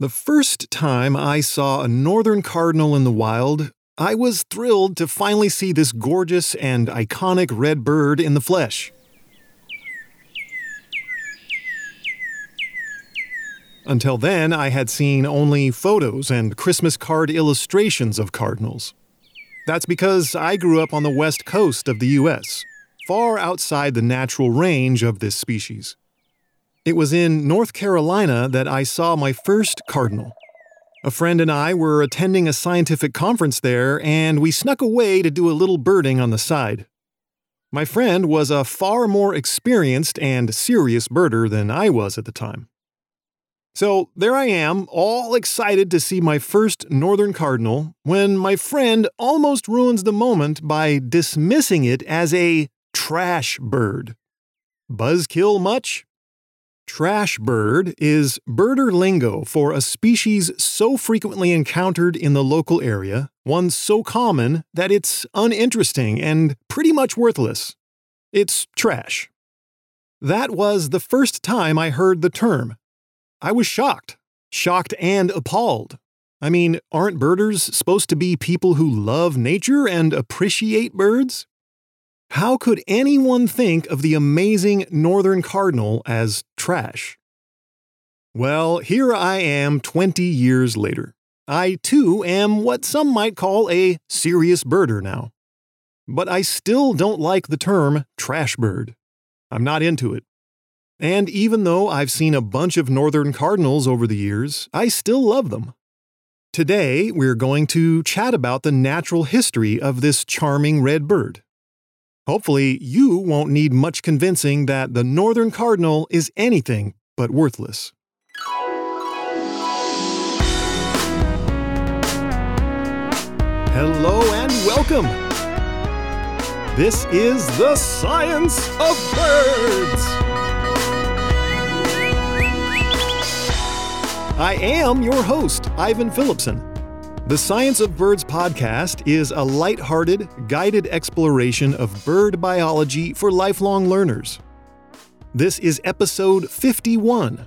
The first time I saw a northern cardinal in the wild, I was thrilled to finally see this gorgeous and iconic red bird in the flesh. Until then, I had seen only photos and Christmas card illustrations of cardinals. That's because I grew up on the west coast of the US, far outside the natural range of this species. It was in North Carolina that I saw my first cardinal. A friend and I were attending a scientific conference there, and we snuck away to do a little birding on the side. My friend was a far more experienced and serious birder than I was at the time. So there I am, all excited to see my first northern cardinal, when my friend almost ruins the moment by dismissing it as a trash bird. Buzzkill much? Trash bird is birder lingo for a species so frequently encountered in the local area, one so common that it's uninteresting and pretty much worthless. It's trash. That was the first time I heard the term. I was shocked, shocked and appalled. I mean, aren't birders supposed to be people who love nature and appreciate birds? How could anyone think of the amazing northern cardinal as trash? Well, here I am 20 years later. I too am what some might call a serious birder now. But I still don't like the term trash bird. I'm not into it. And even though I've seen a bunch of northern cardinals over the years, I still love them. Today, we're going to chat about the natural history of this charming red bird. Hopefully, you won't need much convincing that the Northern Cardinal is anything but worthless. Hello and welcome! This is the Science of Birds! I am your host, Ivan Phillipson. The Science of Birds podcast is a light-hearted, guided exploration of bird biology for lifelong learners. This is episode 51.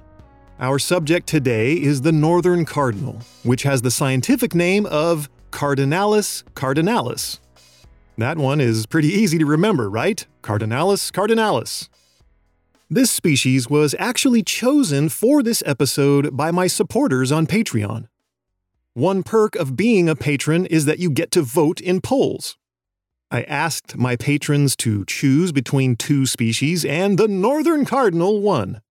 Our subject today is the northern cardinal, which has the scientific name of Cardinalis cardinalis. That one is pretty easy to remember, right? Cardinalis cardinalis. This species was actually chosen for this episode by my supporters on Patreon. One perk of being a patron is that you get to vote in polls. I asked my patrons to choose between two species, and the northern cardinal won.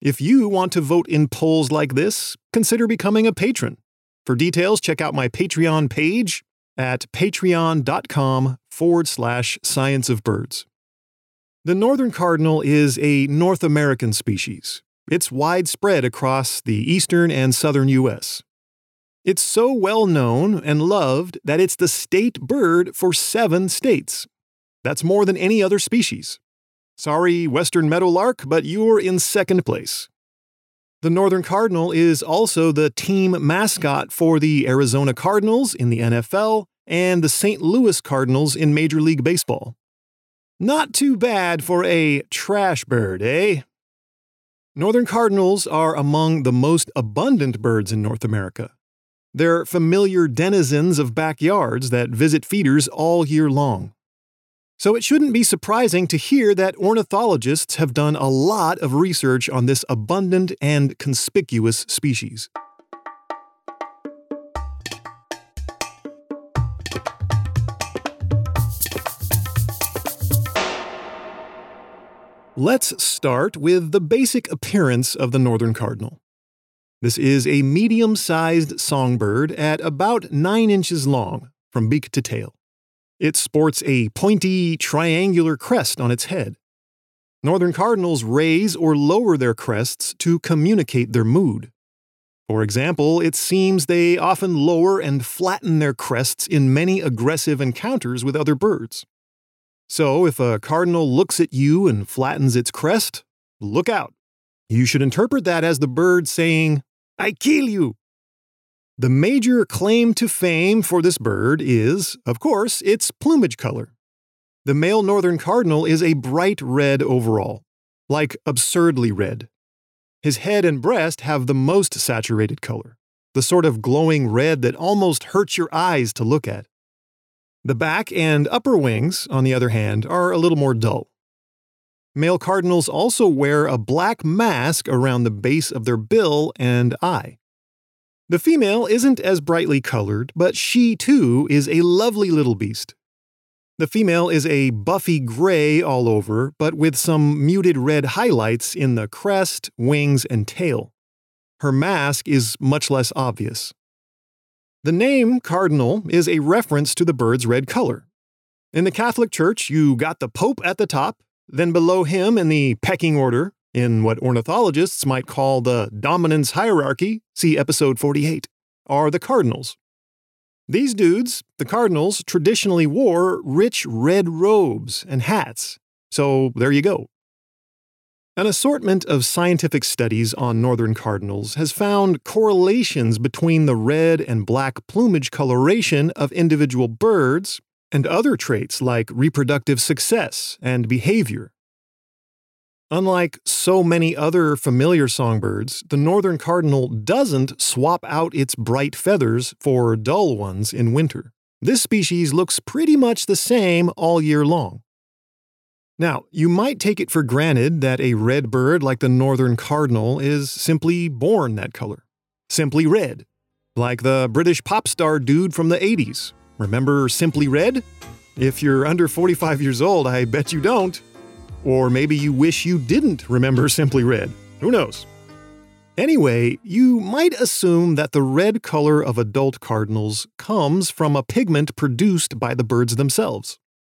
If you want to vote in polls like this, consider becoming a patron. For details, check out my Patreon page at patreon.com forward slash science of birds. The northern cardinal is a North American species. It's widespread across the eastern and southern U.S. It's so well known and loved that it's the state bird for seven states. That's more than any other species. Sorry, Western Meadowlark, but you're in second place. The Northern Cardinal is also the team mascot for the Arizona Cardinals in the NFL and the St. Louis Cardinals in Major League Baseball. Not too bad for a trash bird, eh? Northern Cardinals are among the most abundant birds in North America. They're familiar denizens of backyards that visit feeders all year long. So it shouldn't be surprising to hear that ornithologists have done a lot of research on this abundant and conspicuous species. Let's start with the basic appearance of the northern cardinal. This is a medium sized songbird at about 9 inches long, from beak to tail. It sports a pointy, triangular crest on its head. Northern cardinals raise or lower their crests to communicate their mood. For example, it seems they often lower and flatten their crests in many aggressive encounters with other birds. So, if a cardinal looks at you and flattens its crest, look out. You should interpret that as the bird saying, I kill you. The major claim to fame for this bird is, of course, its plumage color. The male northern cardinal is a bright red overall, like absurdly red. His head and breast have the most saturated color, the sort of glowing red that almost hurts your eyes to look at. The back and upper wings, on the other hand, are a little more dull. Male cardinals also wear a black mask around the base of their bill and eye. The female isn't as brightly colored, but she too is a lovely little beast. The female is a buffy gray all over, but with some muted red highlights in the crest, wings, and tail. Her mask is much less obvious. The name cardinal is a reference to the bird's red color. In the Catholic Church, you got the Pope at the top, then below him in the pecking order, in what ornithologists might call the dominance hierarchy, see episode 48, are the cardinals. These dudes, the cardinals, traditionally wore rich red robes and hats. So there you go. An assortment of scientific studies on northern cardinals has found correlations between the red and black plumage coloration of individual birds and other traits like reproductive success and behavior. Unlike so many other familiar songbirds, the northern cardinal doesn't swap out its bright feathers for dull ones in winter. This species looks pretty much the same all year long. Now, you might take it for granted that a red bird like the northern cardinal is simply born that color. Simply red. Like the British pop star dude from the 80s. Remember Simply Red? If you're under 45 years old, I bet you don't. Or maybe you wish you didn't remember Simply Red. Who knows? Anyway, you might assume that the red color of adult cardinals comes from a pigment produced by the birds themselves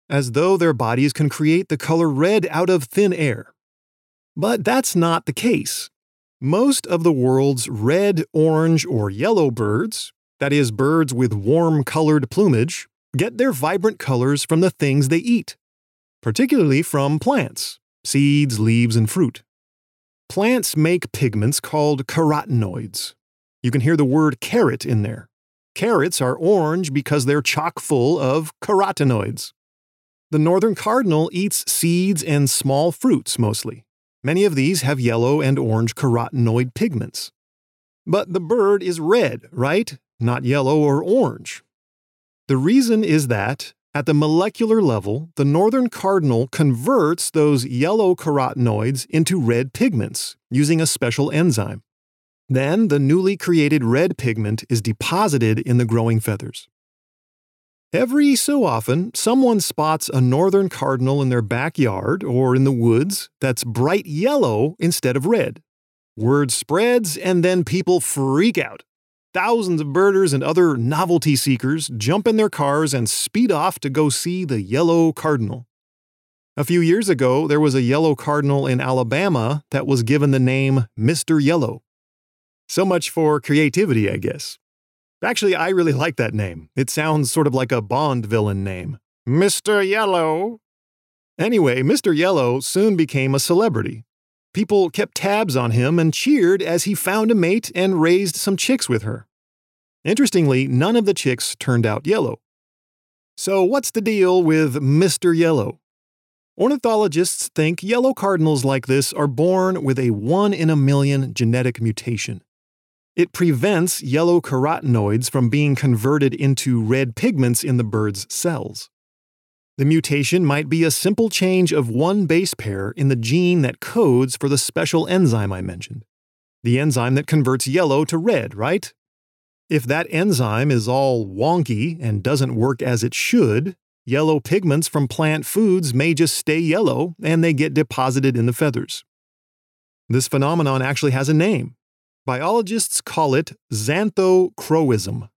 as though their bodies can create the color red out of thin air. But that's not the case. Most of the world's red, orange, or yellow birds, that is, birds with warm colored plumage, get their vibrant colors from the things they eat, particularly from plants, seeds, leaves, and fruit. Plants make pigments called carotenoids. You can hear the word carrot in there. Carrots are orange because they're chock full of carotenoids. The northern cardinal eats seeds and small fruits mostly. Many of these have yellow and orange carotenoid pigments. But the bird is red, right? Not yellow or orange. The reason is that, at the molecular level, the northern cardinal converts those yellow carotenoids into red pigments using a special enzyme. Then the newly created red pigment is deposited in the growing feathers. Every so often, someone spots a northern cardinal in their backyard or in the woods that's bright yellow instead of red. Word spreads, and then people freak out. Thousands of birders and other novelty seekers jump in their cars and speed off to go see the yellow cardinal. A few years ago, there was a yellow cardinal in Alabama that was given the name Mr. Yellow. So much for creativity, I guess. Actually, I really like that name. It sounds sort of like a Bond villain name. Mr. Yellow. Anyway, Mr. Yellow soon became a celebrity. People kept tabs on him and cheered as he found a mate and raised some chicks with her. Interestingly, none of the chicks turned out yellow. So, what's the deal with Mr. Yellow? Ornithologists think yellow cardinals like this are born with a 1 in a million genetic mutation. It prevents yellow carotenoids from being converted into red pigments in the bird's cells. The mutation might be a simple change of one base pair in the gene that codes for the special enzyme I mentioned. The enzyme that converts yellow to red, right? If that enzyme is all wonky and doesn't work as it should, yellow pigments from plant foods may just stay yellow and they get deposited in the feathers. This phenomenon actually has a name Biologists call it xanthochroism.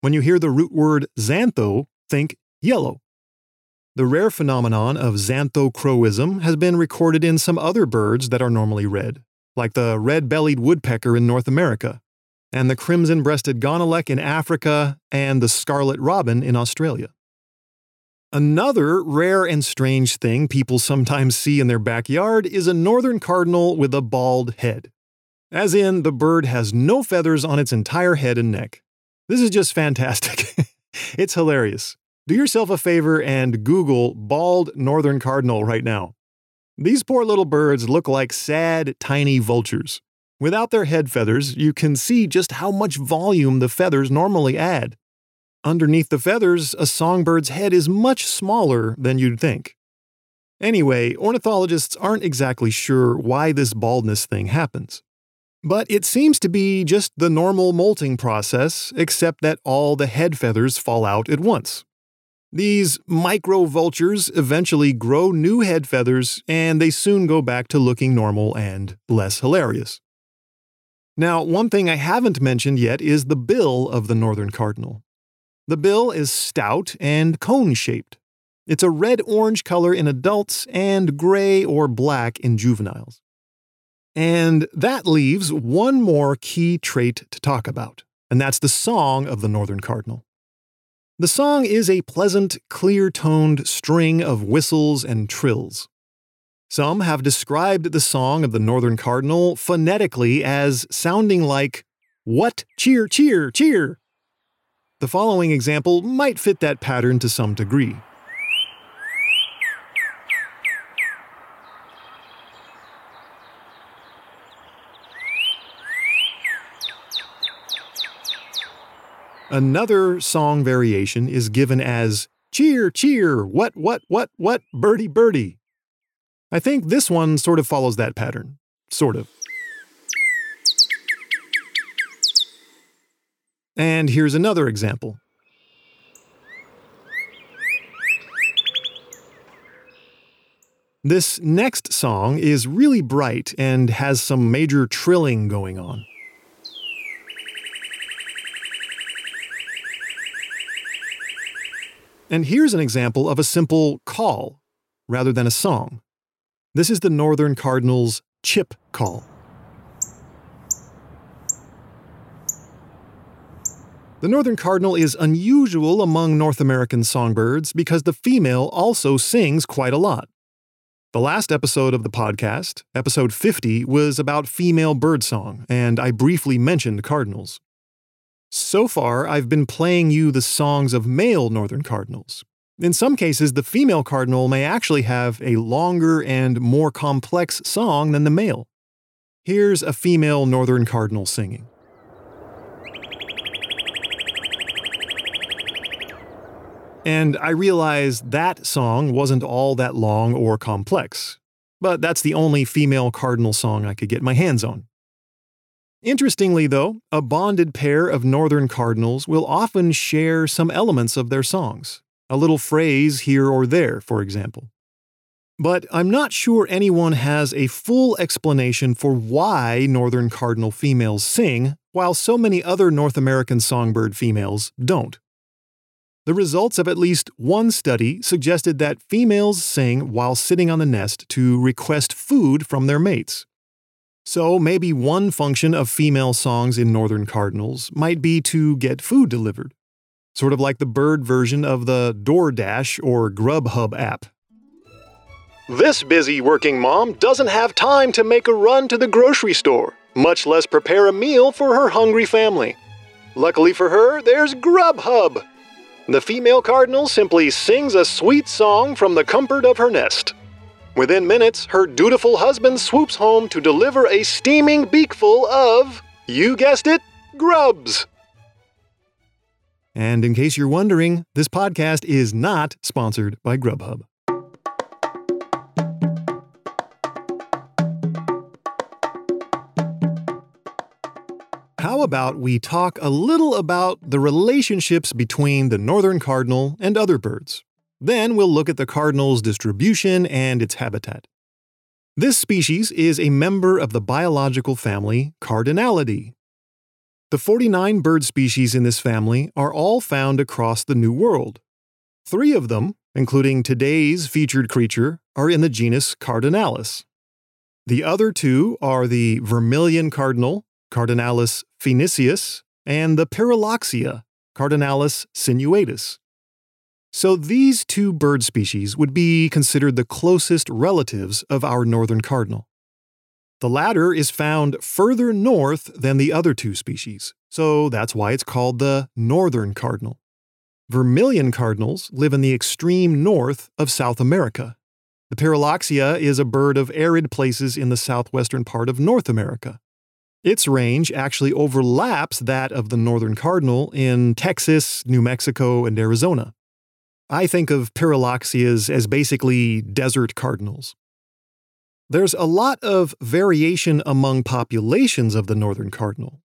When you hear the root word xantho, think yellow. The rare phenomenon of xanthochromism has been recorded in some other birds that are normally red, like the red bellied woodpecker in North America, and the crimson breasted gonolek in Africa, and the scarlet robin in Australia. Another rare and strange thing people sometimes see in their backyard is a northern cardinal with a bald head. As in, the bird has no feathers on its entire head and neck. This is just fantastic. it's hilarious. Do yourself a favor and Google bald northern cardinal right now. These poor little birds look like sad, tiny vultures. Without their head feathers, you can see just how much volume the feathers normally add. Underneath the feathers, a songbird's head is much smaller than you'd think. Anyway, ornithologists aren't exactly sure why this baldness thing happens. But it seems to be just the normal molting process, except that all the head feathers fall out at once. These micro vultures eventually grow new head feathers, and they soon go back to looking normal and less hilarious. Now, one thing I haven't mentioned yet is the bill of the northern cardinal. The bill is stout and cone shaped. It's a red orange color in adults and gray or black in juveniles. And that leaves one more key trait to talk about, and that's the song of the northern cardinal. The song is a pleasant, clear toned string of whistles and trills. Some have described the song of the northern cardinal phonetically as sounding like, What? Cheer, cheer, cheer! The following example might fit that pattern to some degree. Another song variation is given as cheer, cheer, what, what, what, what, birdie, birdie. I think this one sort of follows that pattern. Sort of. And here's another example. This next song is really bright and has some major trilling going on. And here's an example of a simple call rather than a song. This is the Northern Cardinal's chip call. The Northern Cardinal is unusual among North American songbirds because the female also sings quite a lot. The last episode of the podcast, episode 50, was about female birdsong, and I briefly mentioned cardinals. So far, I've been playing you the songs of male northern cardinals. In some cases, the female cardinal may actually have a longer and more complex song than the male. Here's a female northern cardinal singing. And I realize that song wasn't all that long or complex, but that's the only female cardinal song I could get my hands on. Interestingly, though, a bonded pair of northern cardinals will often share some elements of their songs, a little phrase here or there, for example. But I'm not sure anyone has a full explanation for why northern cardinal females sing, while so many other North American songbird females don't. The results of at least one study suggested that females sing while sitting on the nest to request food from their mates. So maybe one function of female songs in Northern Cardinals might be to get food delivered, sort of like the bird version of the DoorDash or Grubhub app. This busy working mom doesn't have time to make a run to the grocery store, much less prepare a meal for her hungry family. Luckily for her, there's Grubhub. The female cardinal simply sings a sweet song from the comfort of her nest. Within minutes, her dutiful husband swoops home to deliver a steaming beakful of, you guessed it, grubs. And in case you're wondering, this podcast is not sponsored by Grubhub. How about we talk a little about the relationships between the northern cardinal and other birds? Then we'll look at the cardinal's distribution and its habitat. This species is a member of the biological family Cardinalidae. The 49 bird species in this family are all found across the New World. Three of them, including today's featured creature, are in the genus Cardinalis. The other two are the vermilion cardinal, Cardinalis phoeniceus, and the Pyrrhuloxia, Cardinalis sinuatus. So these two bird species would be considered the closest relatives of our northern cardinal. The latter is found further north than the other two species, so that's why it's called the northern cardinal. Vermilion cardinals live in the extreme north of South America. The Pyrrhuloxia is a bird of arid places in the southwestern part of North America. Its range actually overlaps that of the northern cardinal in Texas, New Mexico, and Arizona. I think of Pyrrhuloxias as basically desert cardinals. There's a lot of variation among populations of the northern cardinal.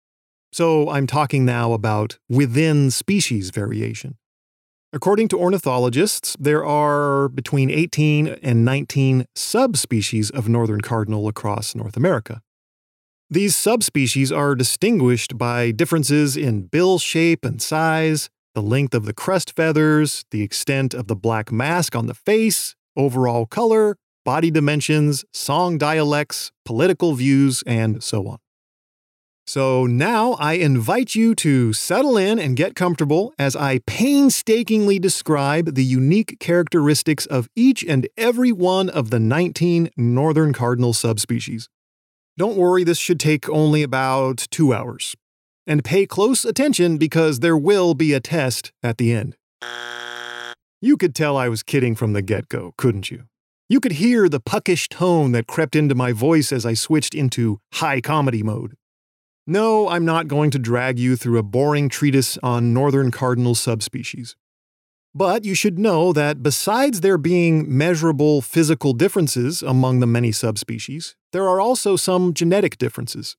So I'm talking now about within species variation. According to ornithologists, there are between 18 and 19 subspecies of northern cardinal across North America. These subspecies are distinguished by differences in bill shape and size, the length of the crest feathers, the extent of the black mask on the face, overall color, body dimensions, song dialects, political views, and so on. So now I invite you to settle in and get comfortable as I painstakingly describe the unique characteristics of each and every one of the 19 northern cardinal subspecies. Don't worry, this should take only about two hours. And pay close attention because there will be a test at the end. You could tell I was kidding from the get go, couldn't you? You could hear the puckish tone that crept into my voice as I switched into high comedy mode. No, I'm not going to drag you through a boring treatise on northern cardinal subspecies. But you should know that besides there being measurable physical differences among the many subspecies, there are also some genetic differences.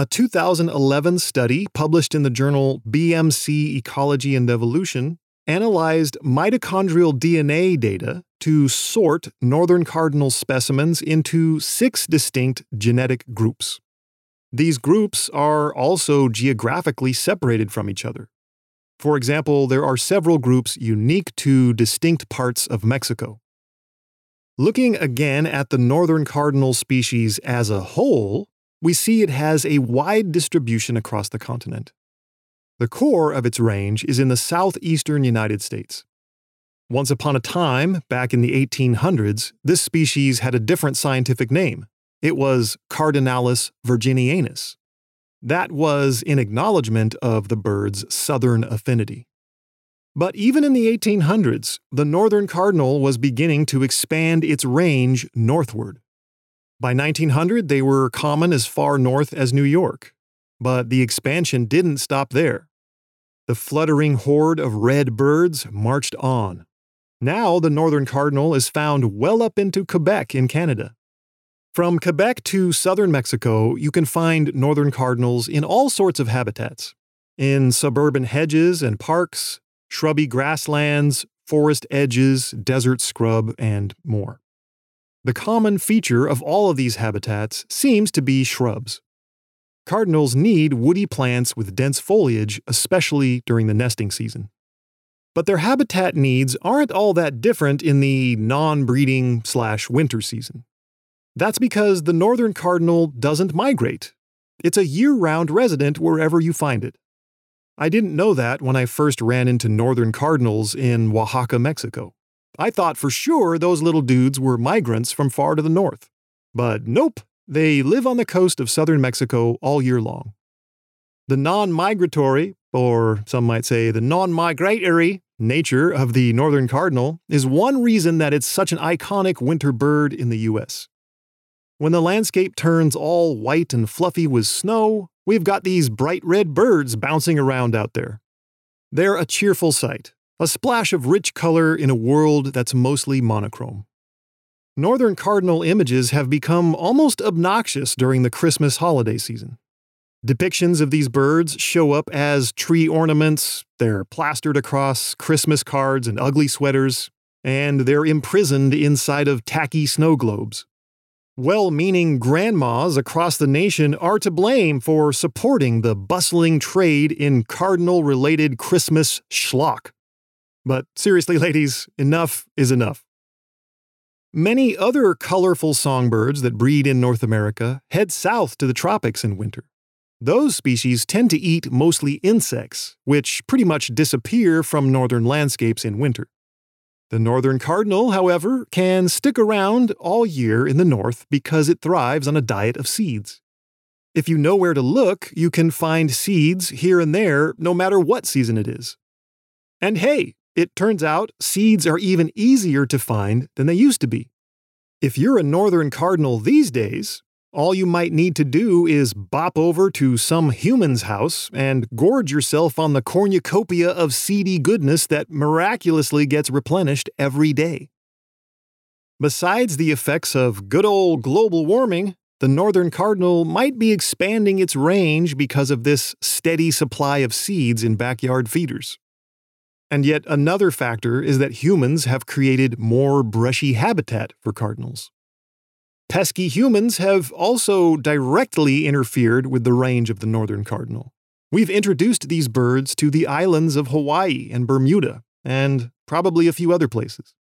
A 2011 study published in the journal BMC Ecology and Evolution analyzed mitochondrial DNA data to sort northern cardinal specimens into six distinct genetic groups. These groups are also geographically separated from each other. For example, there are several groups unique to distinct parts of Mexico. Looking again at the northern cardinal species as a whole, we see it has a wide distribution across the continent. The core of its range is in the southeastern United States. Once upon a time, back in the 1800s, this species had a different scientific name. It was Cardinalis virginianus. That was in acknowledgement of the bird's southern affinity. But even in the 1800s, the northern cardinal was beginning to expand its range northward. By 1900, they were common as far north as New York. But the expansion didn't stop there. The fluttering horde of red birds marched on. Now the northern cardinal is found well up into Quebec in Canada. From Quebec to southern Mexico, you can find northern cardinals in all sorts of habitats in suburban hedges and parks, shrubby grasslands, forest edges, desert scrub, and more. The common feature of all of these habitats seems to be shrubs. Cardinals need woody plants with dense foliage, especially during the nesting season. But their habitat needs aren't all that different in the non breeding slash winter season. That's because the northern cardinal doesn't migrate. It's a year round resident wherever you find it. I didn't know that when I first ran into northern cardinals in Oaxaca, Mexico. I thought for sure those little dudes were migrants from far to the north. But nope, they live on the coast of southern Mexico all year long. The non migratory, or some might say the non migratory, nature of the northern cardinal is one reason that it's such an iconic winter bird in the U.S. When the landscape turns all white and fluffy with snow, we've got these bright red birds bouncing around out there. They're a cheerful sight, a splash of rich color in a world that's mostly monochrome. Northern cardinal images have become almost obnoxious during the Christmas holiday season. Depictions of these birds show up as tree ornaments, they're plastered across Christmas cards and ugly sweaters, and they're imprisoned inside of tacky snow globes well meaning grandmas across the nation are to blame for supporting the bustling trade in cardinal related Christmas schlock. But seriously, ladies, enough is enough. Many other colorful songbirds that breed in North America head south to the tropics in winter. Those species tend to eat mostly insects, which pretty much disappear from northern landscapes in winter. The northern cardinal, however, can stick around all year in the north because it thrives on a diet of seeds. If you know where to look, you can find seeds here and there no matter what season it is. And hey, it turns out seeds are even easier to find than they used to be. If you're a northern cardinal these days, all you might need to do is bop over to some human's house and gorge yourself on the cornucopia of seedy goodness that miraculously gets replenished every day. Besides the effects of good old global warming, the northern cardinal might be expanding its range because of this steady supply of seeds in backyard feeders. And yet, another factor is that humans have created more brushy habitat for cardinals. Pesky humans have also directly interfered with the range of the northern cardinal. We've introduced these birds to the islands of Hawaii and Bermuda, and probably a few other places.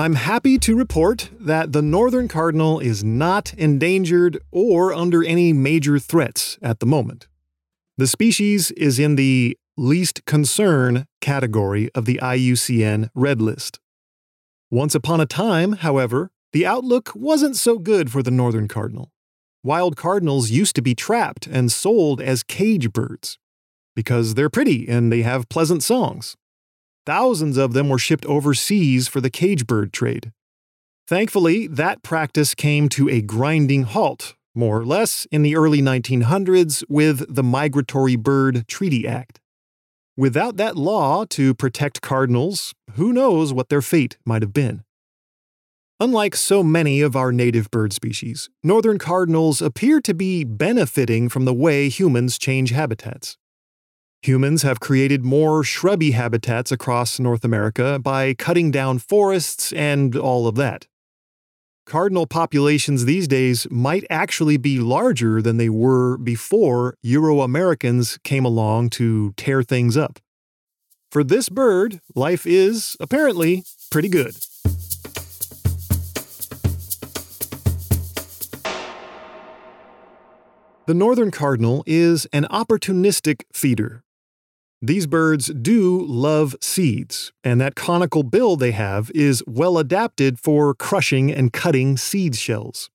I'm happy to report that the northern cardinal is not endangered or under any major threats at the moment. The species is in the least concern category of the IUCN Red List. Once upon a time, however, the outlook wasn't so good for the northern cardinal. Wild cardinals used to be trapped and sold as cage birds because they're pretty and they have pleasant songs. Thousands of them were shipped overseas for the cage bird trade. Thankfully, that practice came to a grinding halt, more or less, in the early 1900s with the Migratory Bird Treaty Act. Without that law to protect cardinals, who knows what their fate might have been. Unlike so many of our native bird species, northern cardinals appear to be benefiting from the way humans change habitats. Humans have created more shrubby habitats across North America by cutting down forests and all of that. Cardinal populations these days might actually be larger than they were before Euro Americans came along to tear things up. For this bird, life is, apparently, pretty good. The northern cardinal is an opportunistic feeder these birds do love seeds, and that conical bill they have is well adapted for crushing and cutting seed shells.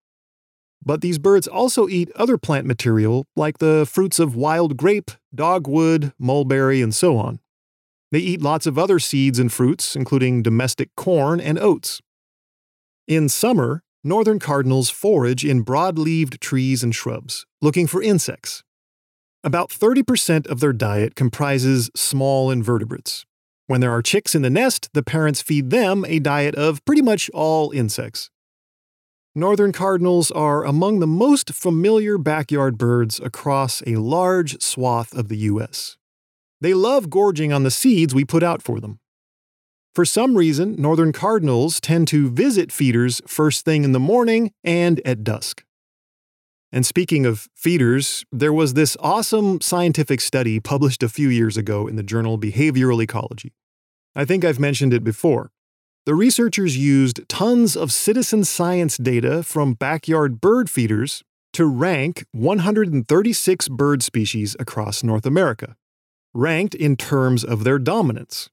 But these birds also eat other plant material like the fruits of wild grape, dogwood, mulberry, and so on. They eat lots of other seeds and fruits, including domestic corn and oats. In summer, northern cardinals forage in broad leaved trees and shrubs, looking for insects, about 30% of their diet comprises small invertebrates. When there are chicks in the nest, the parents feed them a diet of pretty much all insects. Northern cardinals are among the most familiar backyard birds across a large swath of the U.S. They love gorging on the seeds we put out for them. For some reason, northern cardinals tend to visit feeders first thing in the morning and at dusk. And speaking of feeders, there was this awesome scientific study published a few years ago in the journal Behavioral Ecology. I think I've mentioned it before. The researchers used tons of citizen science data from backyard bird feeders to rank 136 bird species across North America, ranked in terms of their dominance.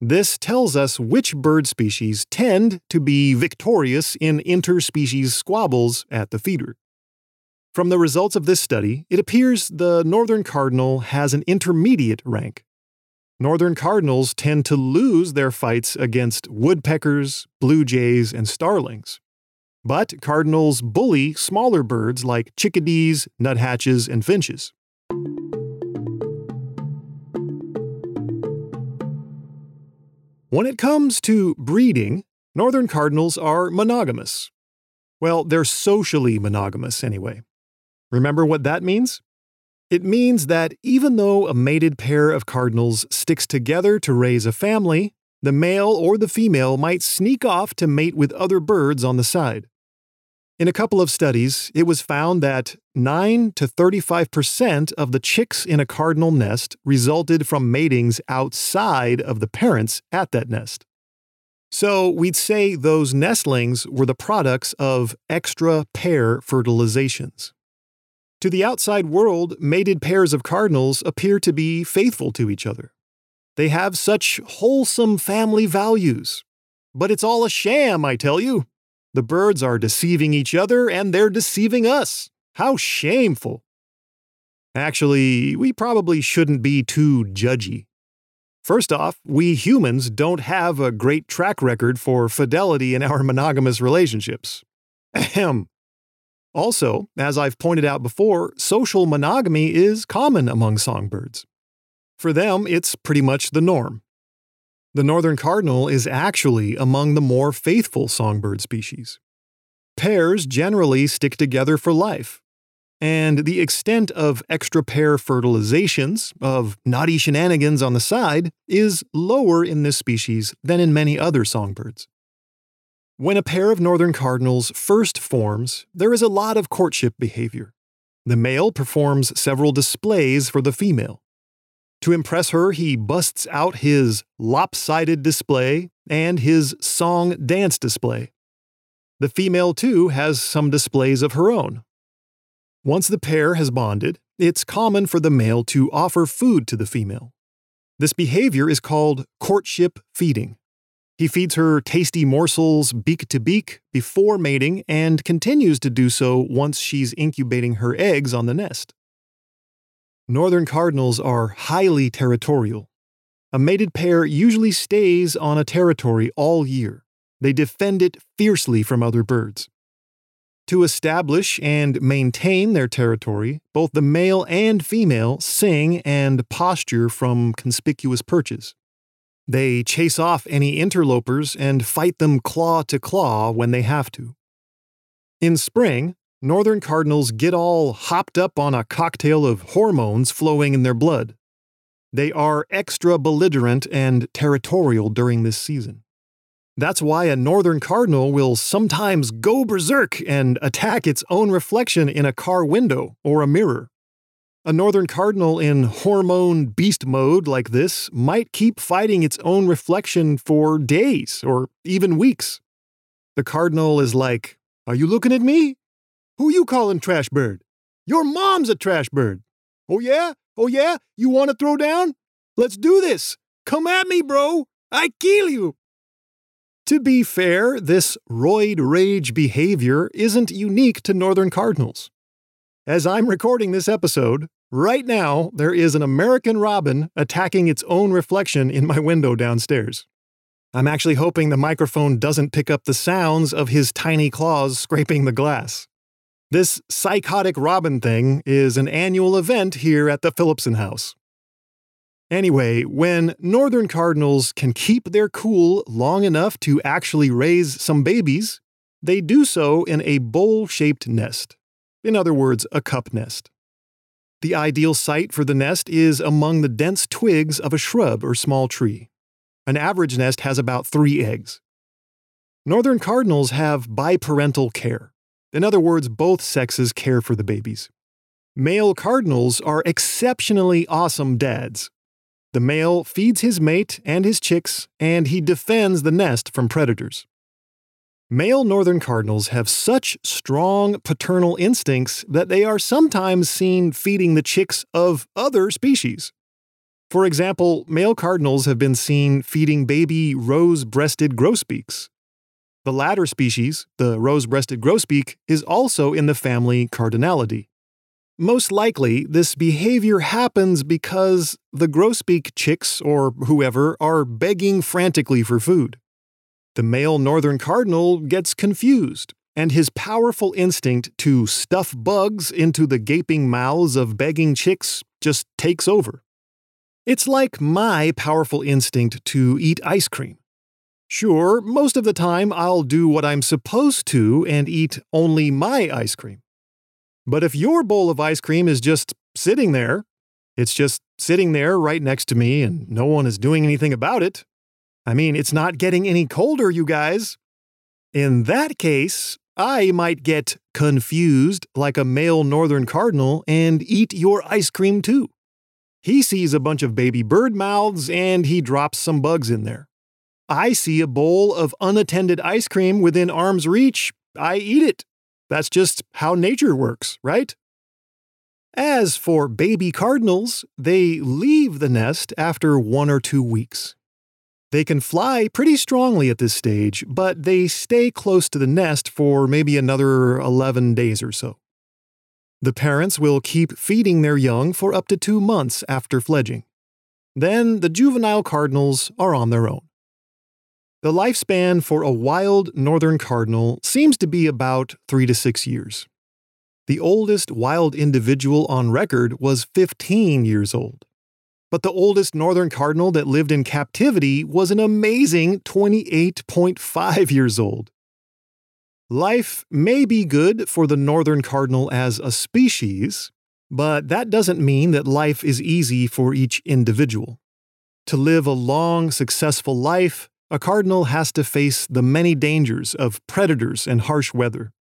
This tells us which bird species tend to be victorious in interspecies squabbles at the feeder. From the results of this study, it appears the northern cardinal has an intermediate rank. Northern cardinals tend to lose their fights against woodpeckers, blue jays, and starlings. But cardinals bully smaller birds like chickadees, nuthatches, and finches. When it comes to breeding, northern cardinals are monogamous. Well, they're socially monogamous anyway. Remember what that means? It means that even though a mated pair of cardinals sticks together to raise a family, the male or the female might sneak off to mate with other birds on the side. In a couple of studies, it was found that 9 to 35% of the chicks in a cardinal nest resulted from matings outside of the parents at that nest. So we'd say those nestlings were the products of extra pair fertilizations. To the outside world, mated pairs of cardinals appear to be faithful to each other. They have such wholesome family values. But it's all a sham, I tell you. The birds are deceiving each other and they're deceiving us. How shameful. Actually, we probably shouldn't be too judgy. First off, we humans don't have a great track record for fidelity in our monogamous relationships. Ahem. Also, as I've pointed out before, social monogamy is common among songbirds. For them, it's pretty much the norm. The northern cardinal is actually among the more faithful songbird species. Pairs generally stick together for life, and the extent of extra pair fertilizations, of naughty shenanigans on the side, is lower in this species than in many other songbirds. When a pair of northern cardinals first forms, there is a lot of courtship behavior. The male performs several displays for the female. To impress her, he busts out his lopsided display and his song dance display. The female, too, has some displays of her own, once the pair has bonded, it's common for the male to offer food to the female. This behavior is called courtship feeding. He feeds her tasty morsels beak to beak before mating and continues to do so once she's incubating her eggs on the nest. Northern cardinals are highly territorial. A mated pair usually stays on a territory all year. They defend it fiercely from other birds. To establish and maintain their territory, both the male and female sing and posture from conspicuous perches. They chase off any interlopers and fight them claw to claw when they have to. In spring, northern cardinals get all hopped up on a cocktail of hormones flowing in their blood. They are extra belligerent and territorial during this season. That's why a northern cardinal will sometimes go berserk and attack its own reflection in a car window or a mirror. A northern cardinal in hormone beast mode like this might keep fighting its own reflection for days or even weeks. The cardinal is like, Are you looking at me? Who you calling trash bird? Your mom's a trash bird. Oh yeah? Oh yeah? You want to throw down? Let's do this. Come at me, bro. I kill you. To be fair, this roid rage behavior isn't unique to northern cardinals. As I'm recording this episode, right now there is an American robin attacking its own reflection in my window downstairs. I'm actually hoping the microphone doesn't pick up the sounds of his tiny claws scraping the glass. This psychotic robin thing is an annual event here at the Phillipson House. Anyway, when northern cardinals can keep their cool long enough to actually raise some babies, they do so in a bowl shaped nest. In other words, a cup nest. The ideal site for the nest is among the dense twigs of a shrub or small tree. An average nest has about three eggs. Northern cardinals have biparental care. In other words, both sexes care for the babies. Male cardinals are exceptionally awesome dads. The male feeds his mate and his chicks, and he defends the nest from predators. Male northern cardinals have such strong paternal instincts that they are sometimes seen feeding the chicks of other species. For example, male cardinals have been seen feeding baby rose breasted grosbeaks. The latter species, the rose breasted grosbeak, is also in the family Cardinalidae. Most likely, this behavior happens because the grosbeak chicks or whoever are begging frantically for food. The male northern cardinal gets confused, and his powerful instinct to stuff bugs into the gaping mouths of begging chicks just takes over. It's like my powerful instinct to eat ice cream. Sure, most of the time I'll do what I'm supposed to and eat only my ice cream. But if your bowl of ice cream is just sitting there, it's just sitting there right next to me and no one is doing anything about it. I mean, it's not getting any colder, you guys. In that case, I might get confused like a male northern cardinal and eat your ice cream too. He sees a bunch of baby bird mouths and he drops some bugs in there. I see a bowl of unattended ice cream within arm's reach. I eat it. That's just how nature works, right? As for baby cardinals, they leave the nest after one or two weeks. They can fly pretty strongly at this stage, but they stay close to the nest for maybe another 11 days or so. The parents will keep feeding their young for up to two months after fledging. then the juvenile cardinals are on their own. The lifespan for a wild northern cardinal seems to be about three to six years. The oldest wild individual on record was 15 years old. But the oldest northern cardinal that lived in captivity was an amazing 28.5 years old. Life may be good for the northern cardinal as a species, but that doesn't mean that life is easy for each individual. To live a long, successful life, a cardinal has to face the many dangers of predators and harsh weather.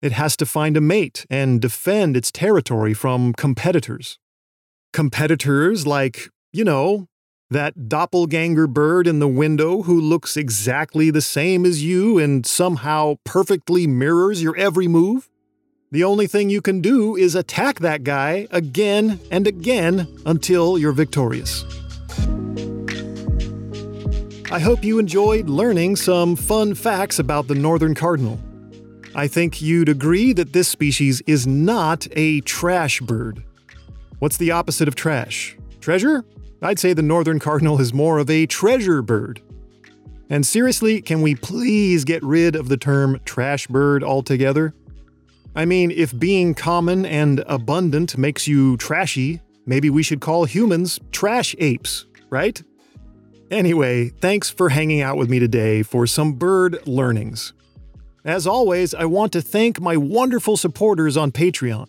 It has to find a mate and defend its territory from competitors. Competitors like, you know, that doppelganger bird in the window who looks exactly the same as you and somehow perfectly mirrors your every move? The only thing you can do is attack that guy again and again until you're victorious. I hope you enjoyed learning some fun facts about the northern cardinal. I think you'd agree that this species is not a trash bird. What's the opposite of trash? Treasure? I'd say the northern cardinal is more of a treasure bird. And seriously, can we please get rid of the term trash bird altogether? I mean, if being common and abundant makes you trashy, maybe we should call humans trash apes, right? Anyway, thanks for hanging out with me today for some bird learnings. As always, I want to thank my wonderful supporters on Patreon.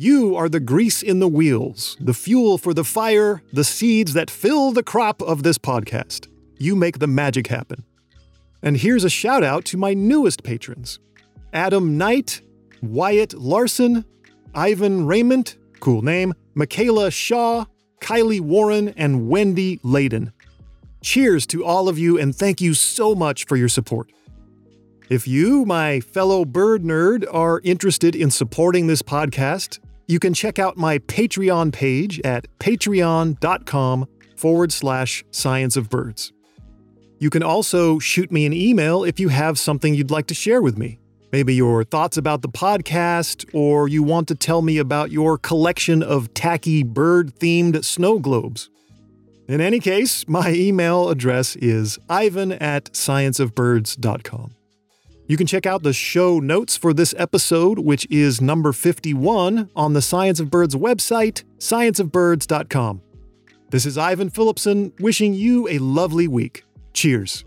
You are the grease in the wheels, the fuel for the fire, the seeds that fill the crop of this podcast. You make the magic happen. And here's a shout out to my newest patrons Adam Knight, Wyatt Larson, Ivan Raymond, cool name, Michaela Shaw, Kylie Warren, and Wendy Layden. Cheers to all of you, and thank you so much for your support. If you, my fellow bird nerd, are interested in supporting this podcast, you can check out my Patreon page at patreon.com forward slash science of birds. You can also shoot me an email if you have something you'd like to share with me. Maybe your thoughts about the podcast, or you want to tell me about your collection of tacky bird themed snow globes. In any case, my email address is ivan at scienceofbirds.com. You can check out the show notes for this episode, which is number 51, on the Science of Birds website, scienceofbirds.com. This is Ivan Phillipsen wishing you a lovely week. Cheers.